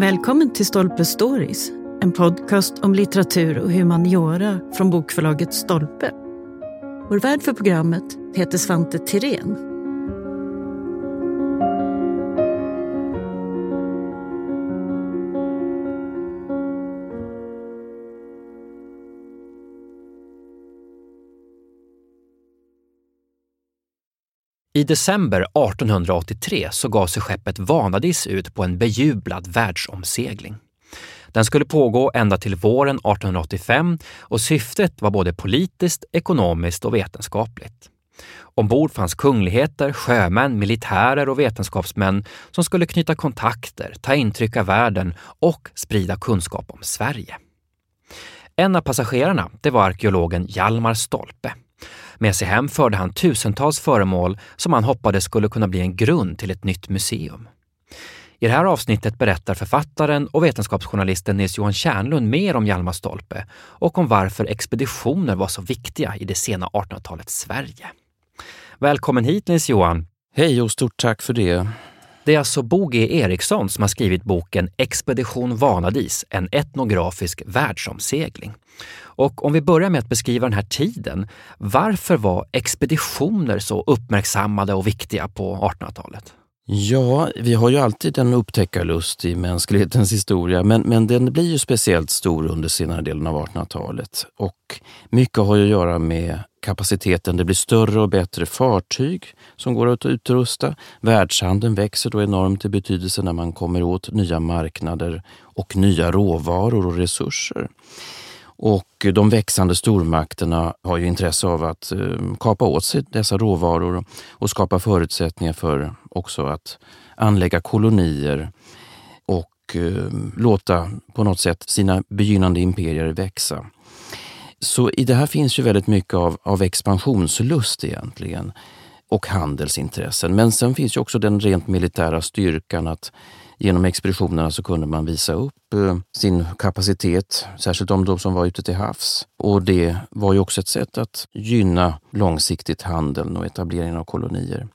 Välkommen till Stolpe Stories, en podcast om litteratur och humaniora från bokförlaget Stolpe. Vår värd för programmet heter Svante Tirén. I december 1883 så gav sig skeppet Vanadis ut på en bejublad världsomsegling. Den skulle pågå ända till våren 1885 och syftet var både politiskt, ekonomiskt och vetenskapligt. Ombord fanns kungligheter, sjömän, militärer och vetenskapsmän som skulle knyta kontakter, ta intryck av världen och sprida kunskap om Sverige. En av passagerarna det var arkeologen Hjalmar Stolpe. Med sig hem förde han tusentals föremål som han hoppades skulle kunna bli en grund till ett nytt museum. I det här avsnittet berättar författaren och vetenskapsjournalisten Nils-Johan Kärnlund mer om Hjalmar Stolpe och om varför expeditioner var så viktiga i det sena 1800-talets Sverige. Välkommen hit Nils-Johan! Hej och stort tack för det. Det är alltså Bo G Eriksson som har skrivit boken Expedition Vanadis, en etnografisk världsomsegling. Och om vi börjar med att beskriva den här tiden, varför var expeditioner så uppmärksammade och viktiga på 1800-talet? Ja, vi har ju alltid en upptäckarlust i mänsklighetens historia, men, men den blir ju speciellt stor under senare delen av 1800-talet. Och mycket har ju att göra med kapaciteten. Det blir större och bättre fartyg som går att utrusta. Världshandeln växer då enormt i betydelse när man kommer åt nya marknader och nya råvaror och resurser. Och de växande stormakterna har ju intresse av att eh, kapa åt sig dessa råvaror och skapa förutsättningar för också att anlägga kolonier och eh, låta på något sätt sina begynnande imperier växa. Så i det här finns ju väldigt mycket av, av expansionslust egentligen och handelsintressen. Men sen finns ju också den rent militära styrkan att genom expeditionerna så kunde man visa upp eh, sin kapacitet, särskilt om de som var ute till havs. Och det var ju också ett sätt att gynna långsiktigt handeln och etableringen av kolonier.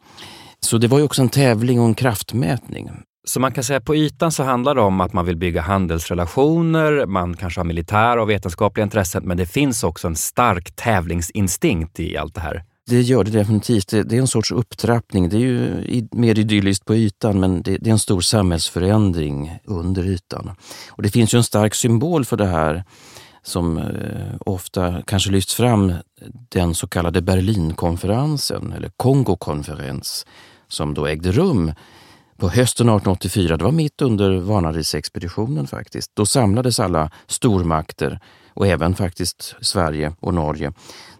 Så det var ju också en tävling och en kraftmätning. Så man kan säga på ytan så handlar det om att man vill bygga handelsrelationer, man kanske har militära och vetenskapliga intressen, men det finns också en stark tävlingsinstinkt i allt det här. Det gör det definitivt. Det, det är en sorts upptrappning. Det är ju mer idylliskt på ytan, men det, det, är en stor samhällsförändring under ytan. Och Det finns ju en stark symbol för det här som eh, ofta kanske lyfts fram, den så kallade Berlinkonferensen, eller Kongokonferens, som då ägde rum på hösten 1884. Det var mitt under Vanadisexpeditionen faktiskt. Då samlades alla stormakter och även faktiskt Sverige och Norge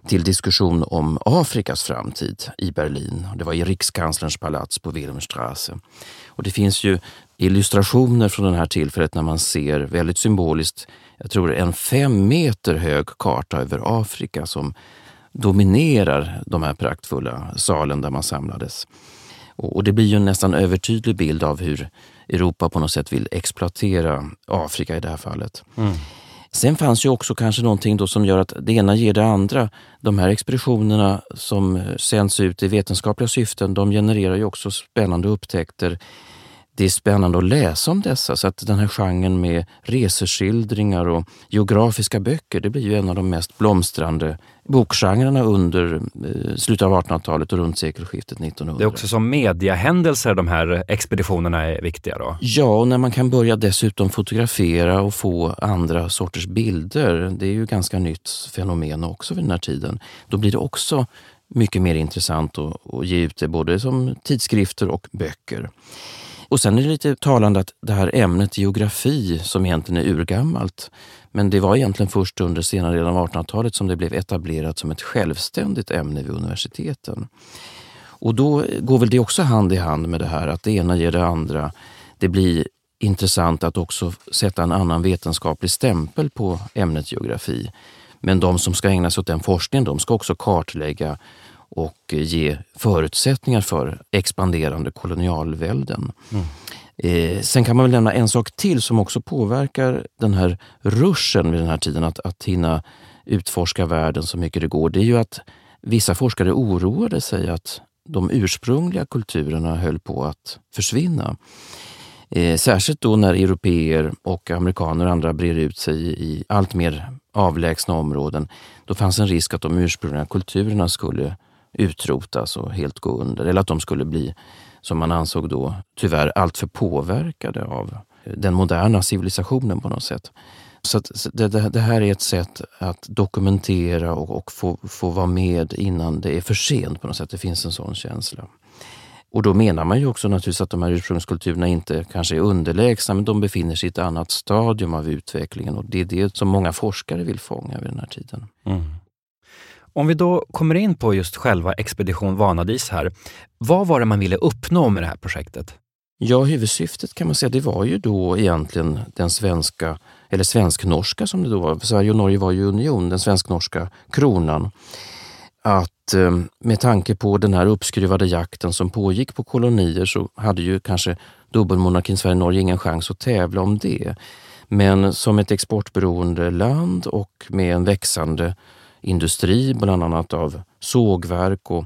till diskussion om Afrikas framtid i Berlin. Det var i rikskanslerns palats på Wilhelmstrasse. Och det finns ju illustrationer från det här tillfället när man ser väldigt symboliskt, jag tror en fem meter hög karta över Afrika som dominerar de här praktfulla salen där man samlades. Och det blir ju en nästan övertydlig bild av hur Europa på något sätt vill exploatera Afrika i det här fallet. Mm. Sen fanns ju också kanske någonting då som gör att det ena ger det andra. De här expeditionerna som eh, sänds ut i vetenskapliga syften, de genererar ju också spännande upptäckter det är spännande att läsa om dessa. Så att den här genren med reseskildringar och geografiska böcker, det blir ju en av de mest blomstrande bokgenrerna under eh, slutet av 1800-talet och runt sekelskiftet 1900. Det är också som mediahändelser de här expeditionerna är viktiga då? Ja, och när man kan börja dessutom fotografera och få andra sorters bilder. Det är ju ganska nytt fenomen också vid den här tiden. Då blir det också mycket mer intressant att, att ge ut det både som tidskrifter och böcker. Och sen är det lite talande att det här ämnet geografi, som egentligen är urgammalt, men det var egentligen först under senare delen av 1800-talet som det blev etablerat som ett självständigt ämne vid universiteten. Och då går väl det också hand i hand med det här att det ena ger det andra. Det blir intressant att också sätta en annan vetenskaplig stämpel på ämnet geografi. Men de som ska ägna sig åt den forskningen, de ska också kartlägga och ge förutsättningar för expanderande kolonialvälden. Mm. Eh, sen kan man väl nämna en sak till som också påverkar den här ruschen vid den här tiden, att, att hinna utforska världen så mycket det går. Det är ju att vissa forskare oroade sig att de ursprungliga kulturerna höll på att försvinna. Eh, särskilt då när europeer och amerikaner och andra brer ut sig i allt mer avlägsna områden. Då fanns en risk att de ursprungliga kulturerna skulle utrotas alltså och helt gå under. Eller att de skulle bli, som man ansåg då, tyvärr alltför påverkade av eh, den moderna civilisationen på något sätt. Så, det, det, det, här är ett sätt att dokumentera och, och få, få vara med innan det är för sent på något sätt. Det finns en sån känsla. Och då menar man ju också naturligtvis att de här ursprungskulturerna inte kanske är underlägsna, men de befinner sig i ett annat stadium av utvecklingen och det är det som många forskare vill fånga vid den här tiden. Mm. Om vi då kommer in på just själva Expedition Vanadis här. Vad var det man ville uppnå med det här projektet? Ja, huvudsyftet kan man säga, det var ju då egentligen den svenska, eller svensk-norska som det då var, Sverige och Norge var ju union, den svensk-norska kronan. Att eh, med tanke på den här uppskruvade jakten som pågick på kolonier så hade ju kanske dubbelmonarkin Sverige-Norge ingen chans att tävla om det. Men som ett exportberoende land och med en växande industri, bland annat av sågverk och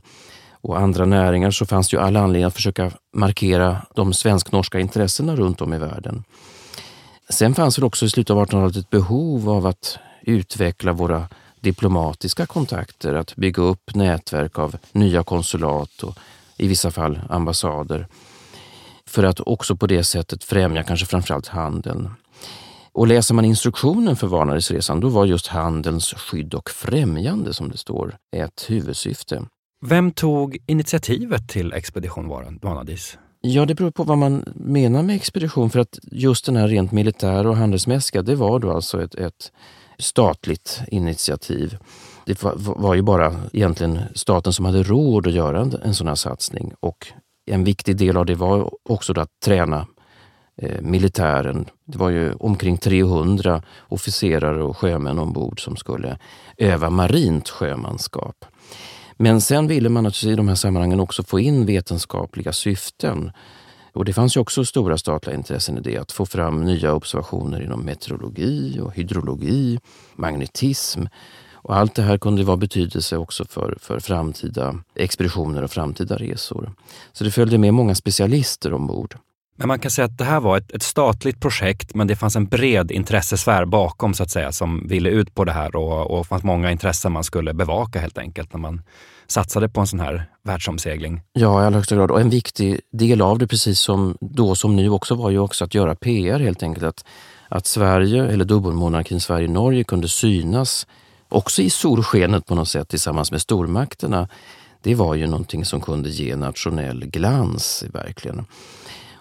och andra näringar så fanns det ju all anledning att försöka markera de svensk-norska intressena runt om i världen. Sen fanns det också i slutet av 1800-talet ett behov av att utveckla våra diplomatiska kontakter, att bygga upp nätverk av nya konsulat och i vissa fall ambassader. För att också på det sättet främja kanske framförallt handeln. Och läser man instruktionen för Vanadisresan, då var just handelns skydd och främjande, som det står, ett huvudsyfte. Vem tog initiativet till Expedition Vanadis? Ja, det beror på vad man menar med expedition. För att just den här rent militära och handelsmässiga, det var då alltså ett, ett statligt initiativ. Det var, var, ju bara egentligen staten som hade råd att göra en, en sån här satsning. Och en viktig del av det var också att träna Eh, militären. Det var ju omkring 300 officerare och sjömän ombord som skulle öva marint sjömanskap. Men sen ville man naturligtvis i de här sammanhangen också få in vetenskapliga syften. Och det fanns ju också stora statliga intressen i det, att få fram nya observationer inom meteorologi och hydrologi, magnetism. Och allt det här kunde vara betydelse också för, för framtida expeditioner och framtida resor. Så det följde med många specialister ombord. Men man kan säga att det här var ett, ett, statligt projekt, men det fanns en bred intressesfär bakom så att säga, som ville ut på det här och, och fanns många intressen man skulle bevaka helt enkelt när man satsade på en sån här världsomsegling. Ja, i allra högsta grad. Och en viktig del av det, precis som då som nu också, var ju också att göra PR helt enkelt. Att, att Sverige, eller dubbelmonarkin Sverige-Norge, kunde synas också i solskenet på något sätt tillsammans med stormakterna. Det var ju någonting som kunde ge nationell glans verkligen.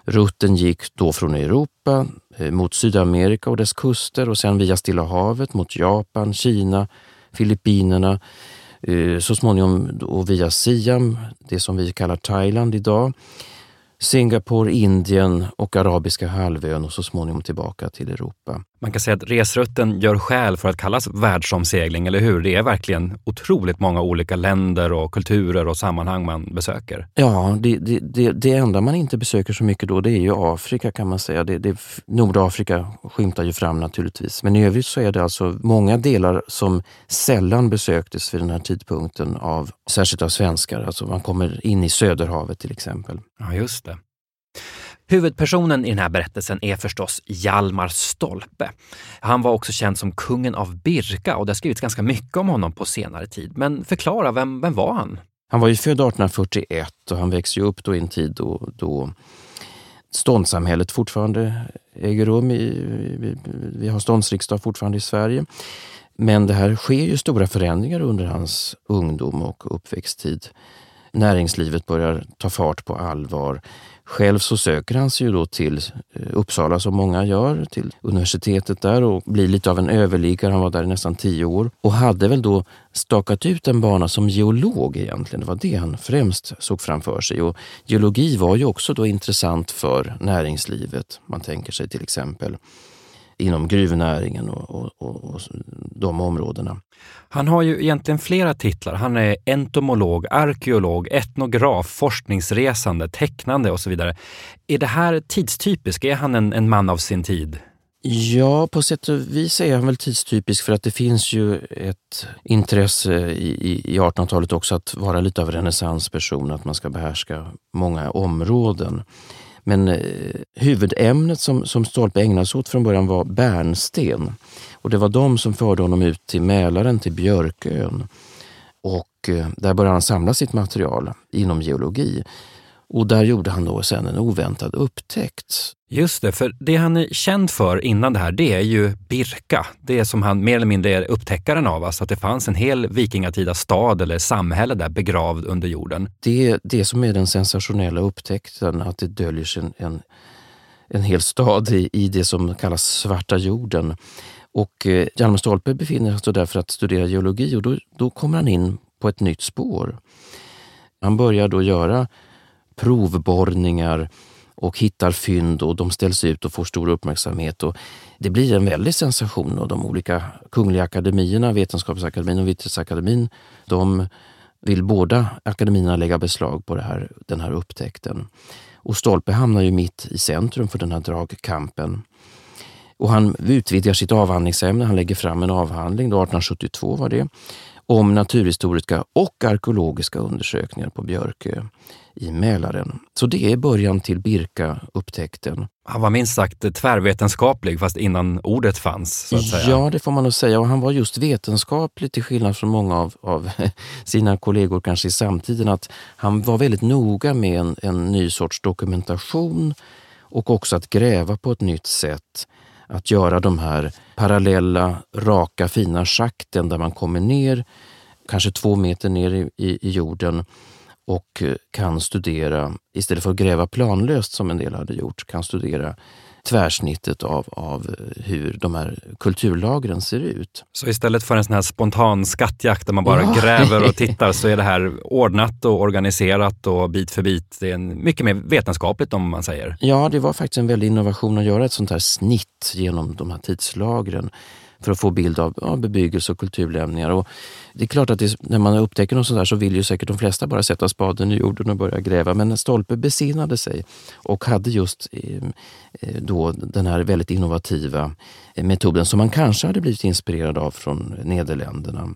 Rutten gick då från Europa eh, mot Sydamerika och dess kuster och sen via Stilla havet mot Japan, Kina, Filippinerna, eh, så småningom och via Siam, det som vi kallar Thailand idag, Singapore, Indien och Arabiska halvön och så småningom tillbaka till Europa. Man kan säga att resrutten gör skäl för att kallas världsomsegling, eller hur? Det är verkligen otroligt många olika länder och kulturer och sammanhang man besöker. Ja, det, det, det, det enda man inte besöker så mycket då det är ju Afrika kan man säga. Det, det, Nordafrika skymtar ju fram naturligtvis. Men i övrigt så är det alltså många delar som sällan besöktes vid den här tidpunkten av särskilt av svenskar. Alltså man kommer in i Söderhavet till exempel. Ja, just det. Huvudpersonen i den här berättelsen är förstås Hjalmar Stolpe. Han var också känd som kungen av Birka och det har skrivits ganska mycket om honom på senare tid. Men förklara, vem, vem var han? Han var ju född 1841 och han växte upp då i en tid då, då ståndssamhället fortfarande äger rum. I, vi, vi har ståndsriksdag fortfarande i Sverige. Men det här sker ju stora förändringar under hans ungdom och uppväxttid. Näringslivet börjar ta fart på allvar. Själv så söker han sig ju då till eh, Uppsala som många gör, till universitetet där och blir lite av en överliggare. Han var där i nästan tio år och hade väl då stakat ut en bana som geolog egentligen. Det var det han främst såg framför sig. Och geologi var ju också då intressant för näringslivet. Man tänker sig till exempel inom gruvnäringen och, och, och, och, de områdena. Han har ju egentligen flera titlar. Han är entomolog, arkeolog, etnograf, forskningsresande, tecknande och så vidare. Är det här tidstypiskt? Är han en, en man av sin tid? Ja, på sätt och vis är han väl tidstypisk för att det finns ju ett intresse i, i 1800-talet också att vara lite av en renässansperson, att man ska behärska många områden. Men eh, huvudämnet som, som Stolpe ägnade sig åt från början var bärnsten. Och det var de som förde honom ut till Mälaren, till Björkön. Och eh, där började han samla sitt material inom geologi. Och där gjorde han då sen en oväntad upptäckt. Just det, för det han är känd för innan det här, det är ju Birka. Det är som han mer eller mindre är upptäckaren av, alltså att det fanns en hel vikingatida stad eller samhälle där begravd under jorden. Det är det som är den sensationella upptäckten, att det döljer sig en, en, en hel stad i, i det som kallas Svarta jorden. Och eh, Hjalmar Stolpe befinner sig där för att studera geologi och då, då kommer han in på ett nytt spår. Han börjar då göra provborrningar och hittar fynd och de ställs ut och får stor uppmärksamhet. Och det blir en väldig sensation och de olika kungliga akademierna, Vetenskapsakademin och Vitterhetsakademin, de vill båda akademierna lägga beslag på här, den här upptäckten. Och Stolpe hamnar ju mitt i centrum för den här dragkampen. Och han utvidgar sitt avhandlingsämne. Han lägger fram en avhandling, då 1872 var det, om naturhistoriska och arkeologiska undersökningar på Björkö i Mälaren. Så det är början till Birka-upptäckten. Han var minst sagt tvärvetenskaplig, fast innan ordet fanns. Så att säga. Ja, det får man nog säga. Och han var just vetenskaplig till skillnad från många av, av sina kollegor kanske i samtiden. Att han var väldigt noga med en, en ny sorts dokumentation och också att gräva på ett nytt sätt att göra de här parallella, raka, fina schakten där man kommer ner, kanske två meter ner i, i, i jorden och kan studera, istället för att gräva planlöst som en del hade gjort, kan studera tvärsnittet av, av hur de här kulturlagren ser ut. Så istället för en sån här spontan skattjakt där man bara ja. gräver och tittar så är det här ordnat och organiserat och bit för bit. Det är mycket mer vetenskapligt om man säger. Ja, det var faktiskt en väldig innovation att göra ett sånt här snitt genom de här tidslagren för att få bild av ja, bebyggelse och kulturlämningar. Och det är klart att det, när man upptäcker något sånt där så vill ju säkert de flesta bara sätta spaden i jorden och börja gräva. Men Stolpe besinnade sig och hade just ehm, eh, då den här väldigt innovativa eh, metoden som man kanske hade blivit inspirerad av från Nederländerna.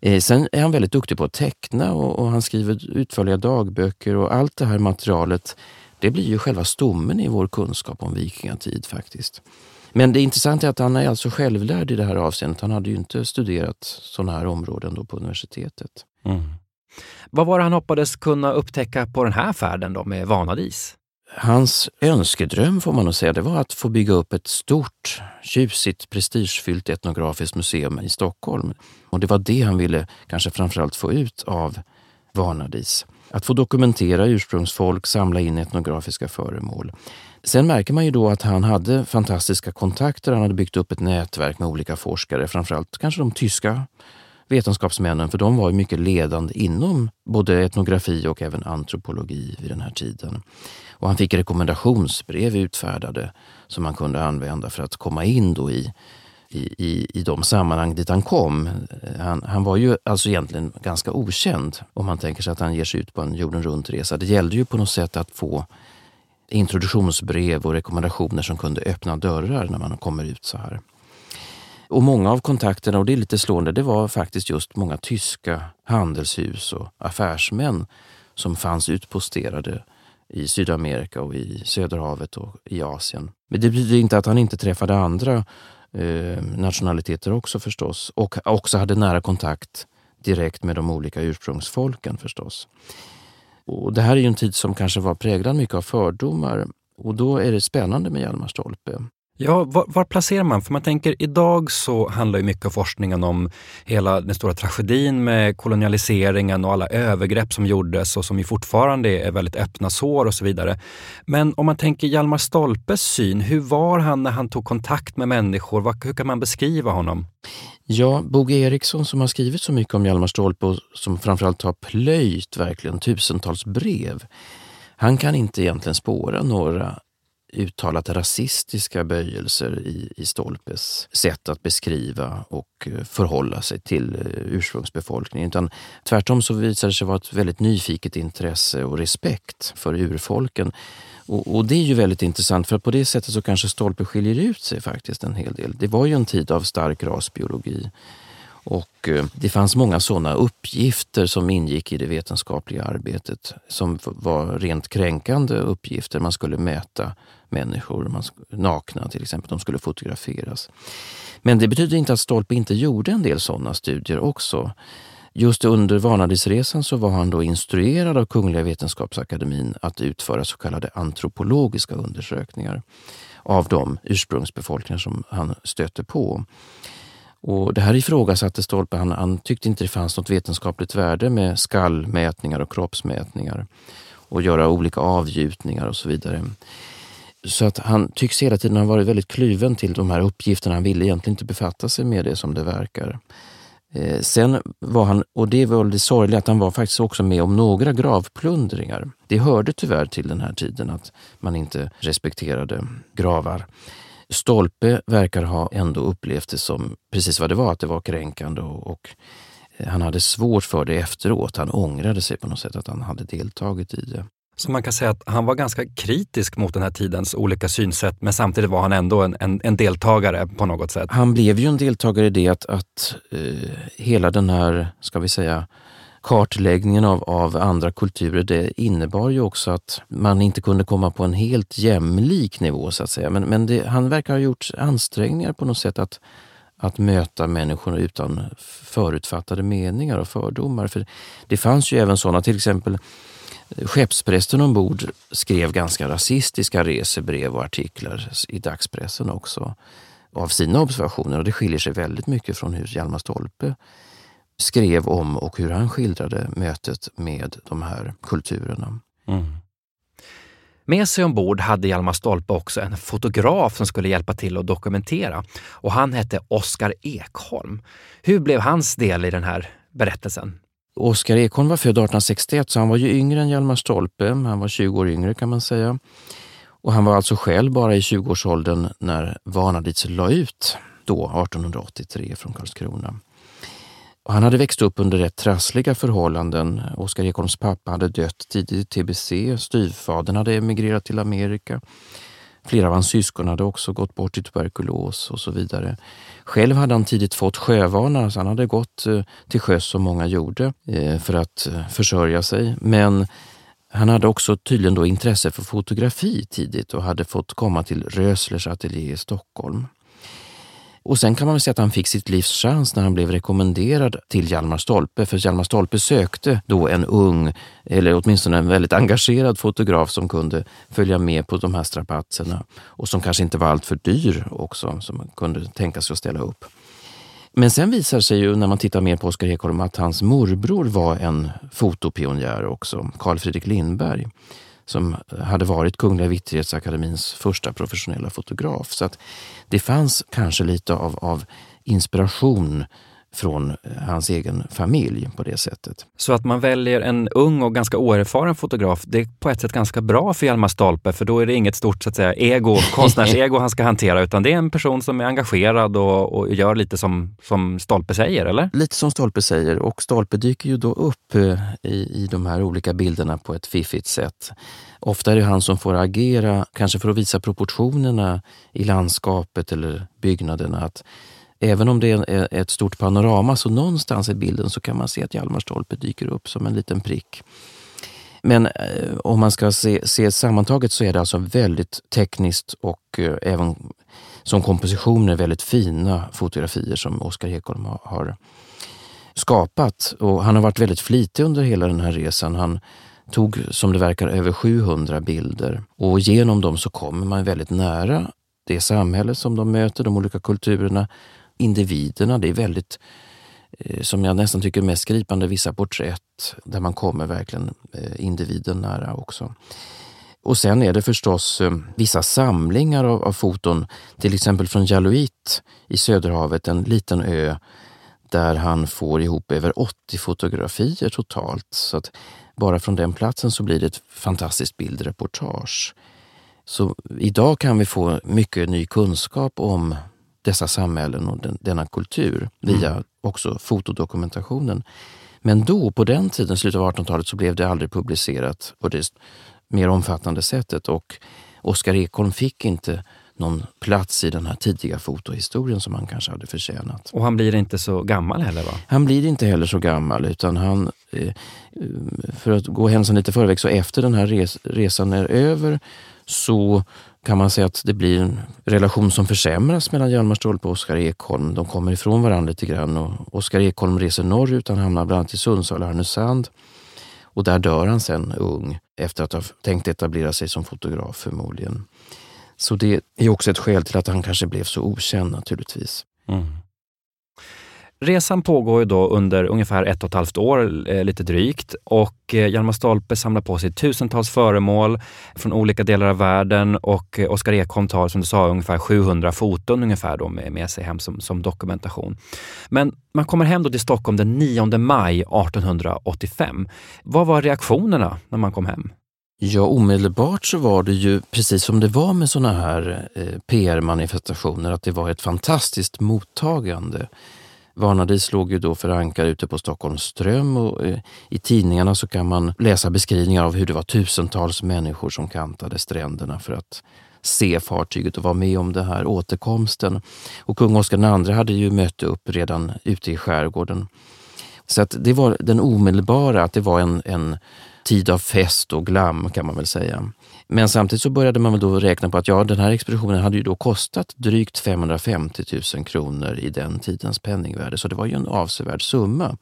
Eh, sen är han väldigt duktig på att teckna och, och han skriver utförliga dagböcker och allt det här materialet det blir ju själva stommen i vår kunskap om vikingatid faktiskt. Men det intressanta är att han är alltså självlärd i det här avseendet. Han hade ju inte studerat sådana här områden då på universitetet. Mm. Vad var det han hoppades kunna upptäcka på den här färden då med Vanadis? Hans önskedröm får man nog säga, det var att få bygga upp ett stort, tjusigt, prestigefyllt etnografiskt museum i Stockholm. Och det var det han ville kanske framförallt få ut av Vanadis. Att få dokumentera ursprungsfolk, samla in etnografiska föremål. Sen märker man ju då att han hade fantastiska kontakter. Han hade byggt upp ett nätverk med olika forskare, framförallt kanske de tyska vetenskapsmännen, för de var ju mycket ledande inom både etnografi och även antropologi vid den här tiden. Och han fick rekommendationsbrev utfärdade som han kunde använda för att komma in då i, i, i, de sammanhang dit han kom. Han, han, var ju alltså egentligen ganska okänd om man tänker sig att han ger sig ut på en jorden runt-resa. Det gällde ju på något sätt att få introduktionsbrev och rekommendationer som kunde öppna dörrar när man kommer ut så här. Och många av kontakterna, och det är lite slående, det var faktiskt just många tyska handelshus och affärsmän som fanns utposterade i Sydamerika och i Söderhavet och i Asien. Men det betyder inte att han inte träffade andra eh, nationaliteter också förstås och också hade nära kontakt direkt med de olika ursprungsfolken förstås. Och det här är ju en tid som kanske var präglad mycket av fördomar och då är det spännande med Hjalmar Stolpe. Ja, var, var, placerar man? För man tänker idag så handlar ju mycket av forskningen om hela den stora tragedin med kolonialiseringen och alla övergrepp som gjordes och som ju fortfarande är väldigt öppna sår och så vidare. Men om man tänker Hjalmar Stolpes syn, hur var han när han tog kontakt med människor? Hur kan man beskriva honom? Ja, Boge Eriksson som har skrivit så mycket om Hjalmar Stolpe och som framförallt har plöjt verkligen tusentals brev. Han kan inte egentligen spåra några uttalat rasistiska böjelser i, i Stolpes sätt att beskriva och eh, förhålla sig till eh, ursprungsbefolkningen. Utan tvärtom så visar det sig vara ett väldigt nyfiket intresse och respekt för urfolken. Och, och, det är ju väldigt intressant för på det sättet så kanske Stolpe skiljer ut sig faktiskt en hel del. Det var ju en tid av stark rasbiologi. Och eh, det fanns många sådana uppgifter som ingick i det vetenskapliga arbetet som var rent kränkande uppgifter. Man skulle mäta människor, man, nakna till exempel, de skulle fotograferas. Men det betyder inte att Stolpe inte gjorde en del sådana studier också. Just under Vanadisresan så var han då instruerad av Kungliga Vetenskapsakademin att utföra så kallade antropologiska undersökningar av de ursprungsbefolkningar som han stötte på. Och det här ifrågasatte Stolpe. Han, han tyckte inte det fanns något vetenskapligt värde med skallmätningar och kroppsmätningar och göra olika avgjutningar och så vidare. Så att han tycks hela tiden ha varit väldigt kluven till de här uppgifterna. Han ville egentligen inte befatta sig med det som det verkar. Eh, sen var han, och det var det sorgliga, att han var faktiskt också med om några gravplundringar. Det hörde tyvärr till den här tiden att man inte respekterade gravar. Stolpe verkar ha ändå upplevt det som precis vad det var, att det var kränkande och, och han hade svårt för det efteråt. Han ångrade sig på något sätt att han hade deltagit i det. Så man kan säga att han var ganska kritisk mot den här tidens olika synsätt, men samtidigt var han ändå en, en, en deltagare på något sätt. Han blev ju en deltagare i det att, att eh, hela den här, ska vi säga, kartläggningen av, av andra kulturer, det innebar ju också att man inte kunde komma på en helt jämlik nivå så att säga. Men, men det, han verkar ha gjort ansträngningar på något sätt att, att möta människor utan förutfattade meningar och fördomar. För det fanns ju även sådana, till exempel Skeppsprästen ombord skrev ganska rasistiska resebrev och artiklar i dagspressen också av sina observationer och det skiljer sig väldigt mycket från hur Hjalmar Stolpe skrev om och hur han skildrade mötet med de här kulturerna. Mm. Med sig ombord hade Hjalmar Stolpe också en fotograf som skulle hjälpa till att dokumentera och han hette Oskar Ekholm. Hur blev hans del i den här berättelsen? Oskar Ekholm var född 1861 så han var ju yngre än Hjalmar Stolpe. Han var 20 år yngre kan man säga. Och han var alltså själv bara i 20-årsåldern när Vanadis la ut då 1883 från Karlskrona. Och han hade växt upp under rätt trassliga förhållanden. Oskar Ekholms pappa hade dött tidigt i tbc, styvfadern hade emigrerat till Amerika. Flera av hans syskon hade också gått bort i tuberkulos och så vidare. Själv hade han tidigt fått sjövana, så han hade gått eh, till sjöss som många gjorde eh, för att eh, försörja sig. Men han hade också tydligen då intresse för fotografi tidigt och hade fått komma till Röslers ateljé i Stockholm. Och sen kan man väl säga att han fick sitt livs chans när han blev rekommenderad till Hjalmar Stolpe. För Hjalmar Stolpe sökte då en ung, eller åtminstone en väldigt engagerad fotograf som kunde följa med på de här strapatserna och som kanske inte var alltför dyr också, som man kunde tänka sig att ställa upp. Men sen visar sig ju när man tittar mer på Oskar Ekholm att hans morbror var en fotopionjär också, Carl Fredrik Lindberg som hade varit Kungliga Vitterhetsakademins första professionella fotograf. Så att det fanns kanske lite av, av inspiration från hans egen familj på det sättet. Så att man väljer en ung och ganska oerfaren fotograf, det är på ett sätt ganska bra för Hjalmar Stolpe, för då är det inget stort så att säga, ego, konstnärsego han ska hantera, utan det är en person som är engagerad och, och, gör lite som, som Stolpe säger, eller? Lite som Stolpe säger och Stolpe dyker ju då upp eh, i, i de här olika bilderna på ett fiffigt sätt. Ofta är det han som får agera, kanske för att visa proportionerna i landskapet eller byggnaderna. Att även om det är ett stort panorama så någonstans i bilden så kan man se att Hjalmar Stolpe dyker upp som en liten prick. Men eh, om man ska se, se sammantaget så är det alltså väldigt tekniskt och eh, även som kompositioner väldigt fina fotografier som Oskar Ekholm har, har skapat. Och han har varit väldigt flitig under hela den här resan. Han tog, som det verkar, över 700 bilder och genom dem så kommer man väldigt nära det samhälle som de möter, de olika kulturerna, individerna. Det är väldigt, eh, som jag nästan tycker mest gripande, vissa porträtt där man kommer verkligen eh, individen nära också. Och sen är det förstås eh, vissa samlingar av, av foton, till exempel från Jaluit i Söderhavet, en liten ö där han får ihop över 80 fotografier totalt. Så att bara från den platsen så blir det ett fantastiskt bildreportage. Så idag kan vi få mycket ny kunskap om dessa samhällen och den, denna kultur via mm. också fotodokumentationen. Men då, på den tiden, slutet av 1800-talet, så blev det aldrig publicerat på det mer omfattande sättet och Oskar Ekholm fick inte någon plats i den här tidiga fotohistorien som han kanske hade förtjänat. Och han blir inte så gammal heller va? Han blir inte heller så gammal utan han, eh, för att gå händelsen lite förväg, så efter den här res resan är över så kan man säga att det blir en relation som försämras mellan Hjalmar Stolpe och Oskar Ekholm. De kommer ifrån varandra lite grann och Oskar Ekholm reser norrut. Han hamnar bland annat i Sundsvall och Härnösand. Och där dör han sen ung efter att ha tänkt etablera sig som fotograf förmodligen. Så det är också ett skäl till att han kanske blev så okänd naturligtvis. Mm. Resan pågår ju då under ungefär ett och ett halvt år, eh, lite drygt. Och eh, Hjalmar Stolpe samlar på sig tusentals föremål från olika delar av världen och eh, Oskar Ekholm tar, som du sa, ungefär 700 foton ungefär då med, med sig hem som, som dokumentation. Men man kommer hem då till Stockholm den 9 maj 1885. Vad var reaktionerna när man kom hem? Ja, omedelbart så var det ju precis som det var med sådana här eh, PR-manifestationer, att det var ett fantastiskt mottagande. Vanadis låg ju då förankrad ute på Stockholms ström och eh, i tidningarna så kan man läsa beskrivningar av hur det var tusentals människor som kantade stränderna för att se fartyget och vara med om den här återkomsten. Och kung Oscar II hade ju mött upp redan ute i skärgården. Så att det var den omedelbara, att det var en, en tid av fest och glam kan man väl säga. Men samtidigt så började man väl då räkna på att ja, den här expeditionen hade ju då kostat drygt 550 000 kronor i den tidens penningvärde, så det var ju en avsevärd summa.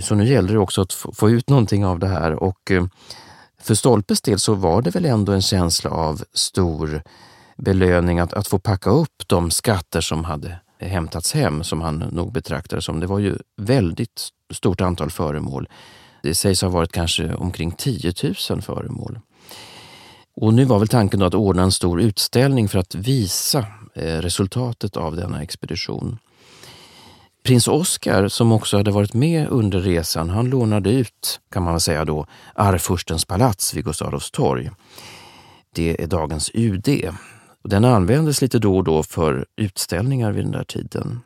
Så nu gäller det också att få ut någonting av det här och eh, för Stolpes del så var det väl ändå en känsla av stor belöning att, att få packa upp de skatter som hade hämtats hem, som han nog betraktade som. Det var ju väldigt stort antal föremål. Det sägs ha varit kanske omkring 10 000 föremål. Och nu var väl tanken att ordna en stor utställning för att visa eh, resultatet av denna expedition. Prins Oscar, som också hade varit med under resan, han lånade ut, kan man väl säga då, Arvfurstens palats vid Gustav Adolfs torg. Det är dagens UD. Den användes lite då och då för utställningar vid den där tiden.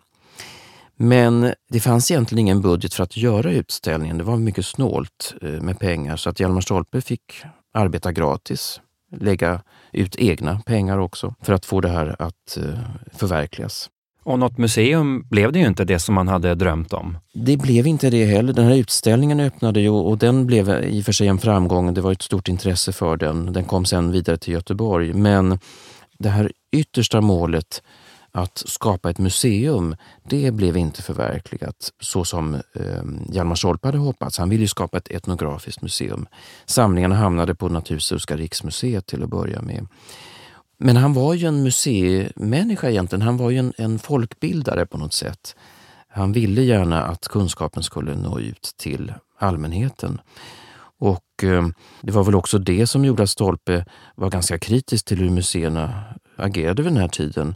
Men det fanns egentligen ingen budget för att göra utställningen. Det var mycket snålt eh, med pengar så att Hjalmar Stolpe fick arbeta gratis lägga ut egna pengar också för att få det här att eh, förverkligas. Och något museum blev det ju inte det som man hade drömt om. Det blev inte det heller. Den här utställningen öppnade ju och den blev i och för sig en framgång. Det var ett stort intresse för den. Den kom sen vidare till Göteborg. Men det här yttersta målet att skapa ett museum, det blev inte förverkligat så som eh, Hjalmar Stolpe hade hoppats. Han ville ju skapa ett etnografiskt museum. Samlingarna hamnade på Naturhistoriska riksmuseet till att börja med. Men han var ju en museimänniska egentligen. Han var ju en, en folkbildare på något sätt. Han ville gärna att kunskapen skulle nå ut till allmänheten. Och eh, det var väl också det som gjorde att Stolpe var ganska kritisk till hur museerna agerade vid den här tiden.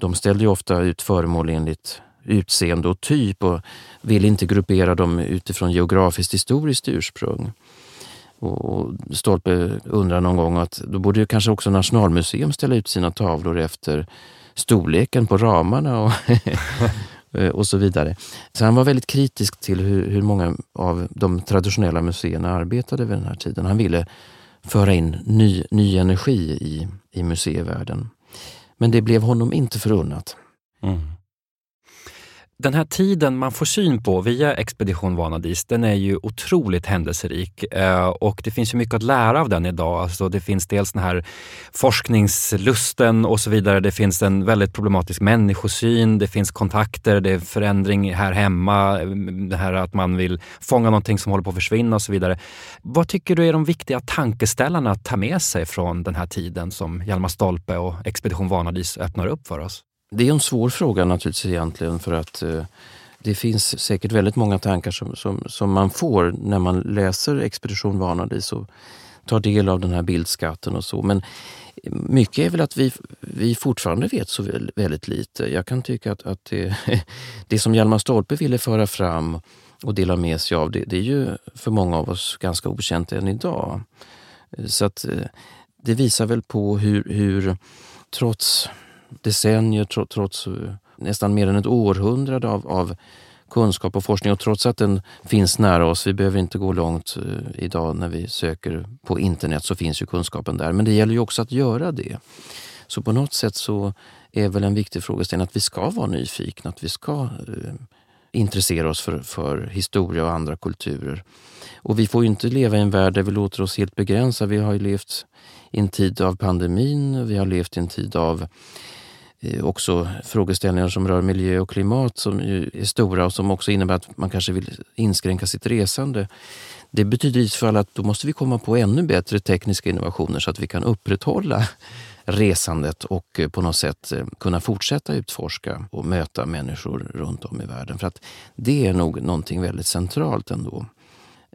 De ställde ju ofta ut föremål enligt utseende och typ och ville inte gruppera dem utifrån geografiskt historiskt ursprung. Och Stolpe undrar någon gång att då borde ju kanske också Nationalmuseum ställa ut sina tavlor efter storleken på ramarna och, och så vidare. Så han var väldigt kritisk till hur, hur, många av de traditionella museerna arbetade vid den här tiden. Han ville föra in ny, ny energi i, i museivärlden. Men det blev honom inte förunnat. Mm den här tiden man får syn på via Expedition Vanadis, den är ju otroligt händelserik eh, och det finns ju mycket att lära av den idag. Alltså det finns dels den här forskningslusten och så vidare. Det finns en väldigt problematisk människosyn, det finns kontakter, det är förändring här hemma, eh, det här att man vill fånga någonting som håller på att försvinna och så vidare. Vad tycker du är de viktiga tankeställarna att ta med sig från den här tiden som Hjalmar Stolpe och Expedition Vanadis öppnar upp för oss? Det är en svår fråga naturligtvis egentligen för att eh, det finns säkert väldigt många tankar som, som, som man får när man läser Expedition Vanadis och tar del av den här bildskatten och så. Men mycket är väl att vi, vi fortfarande vet så väldigt lite. Jag kan tycka att, att det, det som Hjalmar Stolpe ville föra fram och dela med sig av, det, det är ju för många av oss ganska okänt än idag. Så att eh, det visar väl på hur, hur trots decennier, trots eh, nästan mer än ett århundrade av, av kunskap och forskning och trots att den finns nära oss, vi behöver inte gå långt eh, idag när vi söker på internet så finns ju kunskapen där. Men det gäller ju också att göra det. Så på något sätt så är väl en viktig frågeställning att vi ska vara nyfikna, att vi ska eh, intressera oss för, för historia och andra kulturer. Och vi får ju inte leva i en värld där vi låter oss helt begränsa. Vi har ju levt i en tid av pandemin, vi har levt i en tid av också frågeställningar som rör miljö och klimat som är stora och som också innebär att man kanske vill inskränka sitt resande. Det betyder i så fall att då måste vi komma på ännu bättre tekniska innovationer så att vi kan upprätthålla resandet och eh, på något sätt eh, kunna fortsätta utforska och möta människor runt om i världen. För att det är nog någonting väldigt centralt ändå.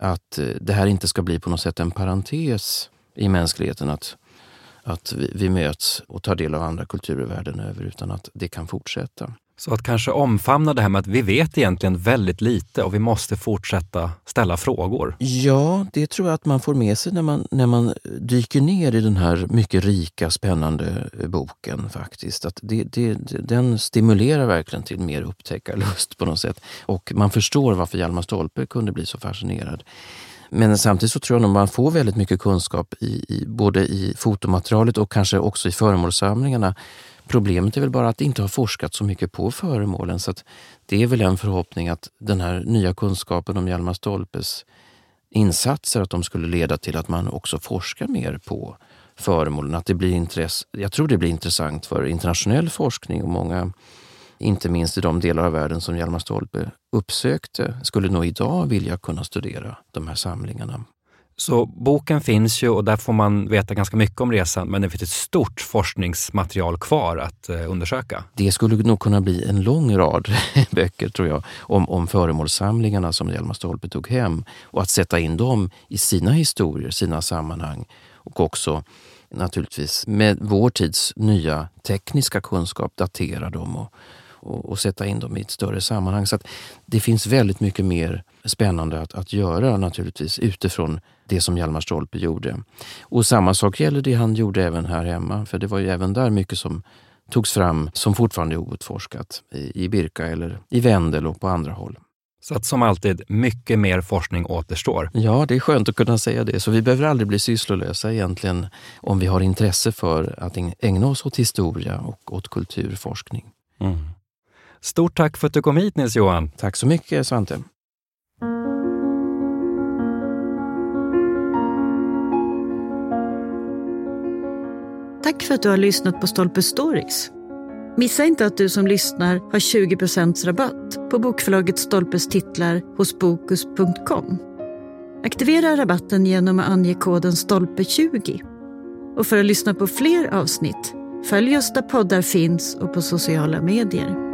Att eh, det här inte ska bli på något sätt en parentes i mänskligheten. Att, att vi, vi möts och tar del av andra kulturer världen över utan att det kan fortsätta. Så att kanske omfamna det här med att vi vet egentligen väldigt lite och vi måste fortsätta ställa frågor. Ja, det tror jag att man får med sig när man, när man dyker ner i den här mycket rika, spännande boken faktiskt. Att det, det, den stimulerar verkligen till mer upptäckarlust på något sätt. Och man förstår varför Hjalmar Stolpe kunde bli så fascinerad. Men samtidigt så tror jag att man får väldigt mycket kunskap i, i, både i fotomaterialet och kanske också i föremålssamlingarna Problemet är väl bara att det inte har forskats så mycket på föremålen så att det är väl en förhoppning att den här nya kunskapen om Hjalmar Stolpes insatser, att de skulle leda till att man också forskar mer på föremålen. Att det blir intress Jag tror det blir intressant för internationell forskning och många, inte minst i de delar av världen som Hjalmar Stolpe uppsökte, skulle nog idag vilja kunna studera de här samlingarna. Så boken finns ju och där får man veta ganska mycket om resan men det finns ett stort forskningsmaterial kvar att eh, undersöka. Det skulle nog kunna bli en lång rad böcker tror jag om, om föremålssamlingarna som Hjalmar Stolpe tog hem och att sätta in dem i sina historier, sina sammanhang och också naturligtvis med vår tids nya tekniska kunskap datera dem och, och, och, sätta in dem i ett större sammanhang. Så Det finns väldigt mycket mer spännande att, att göra naturligtvis utifrån det som Hjalmar Stolpe gjorde. Och samma sak gäller det han gjorde även här hemma, för det var ju även där mycket som togs fram som fortfarande är outforskat i, i Birka eller i Vendel och på andra håll. Så att som alltid, mycket mer forskning återstår. Ja, det är skönt att kunna säga det. Så vi behöver aldrig bli sysslolösa egentligen om vi har intresse för att ägna oss åt historia och åt kulturforskning. Mm. Stort tack för att du kom hit Nils-Johan. Tack så mycket Svante. Tack för att du har lyssnat på Stolpe Stories. Missa inte att du som lyssnar har 20 rabatt på bokförlaget Stolpes titlar hos Bokus.com. Aktivera rabatten genom att ange koden STOLPE20. Och för att lyssna på fler avsnitt, följ oss där poddar finns och på sociala medier.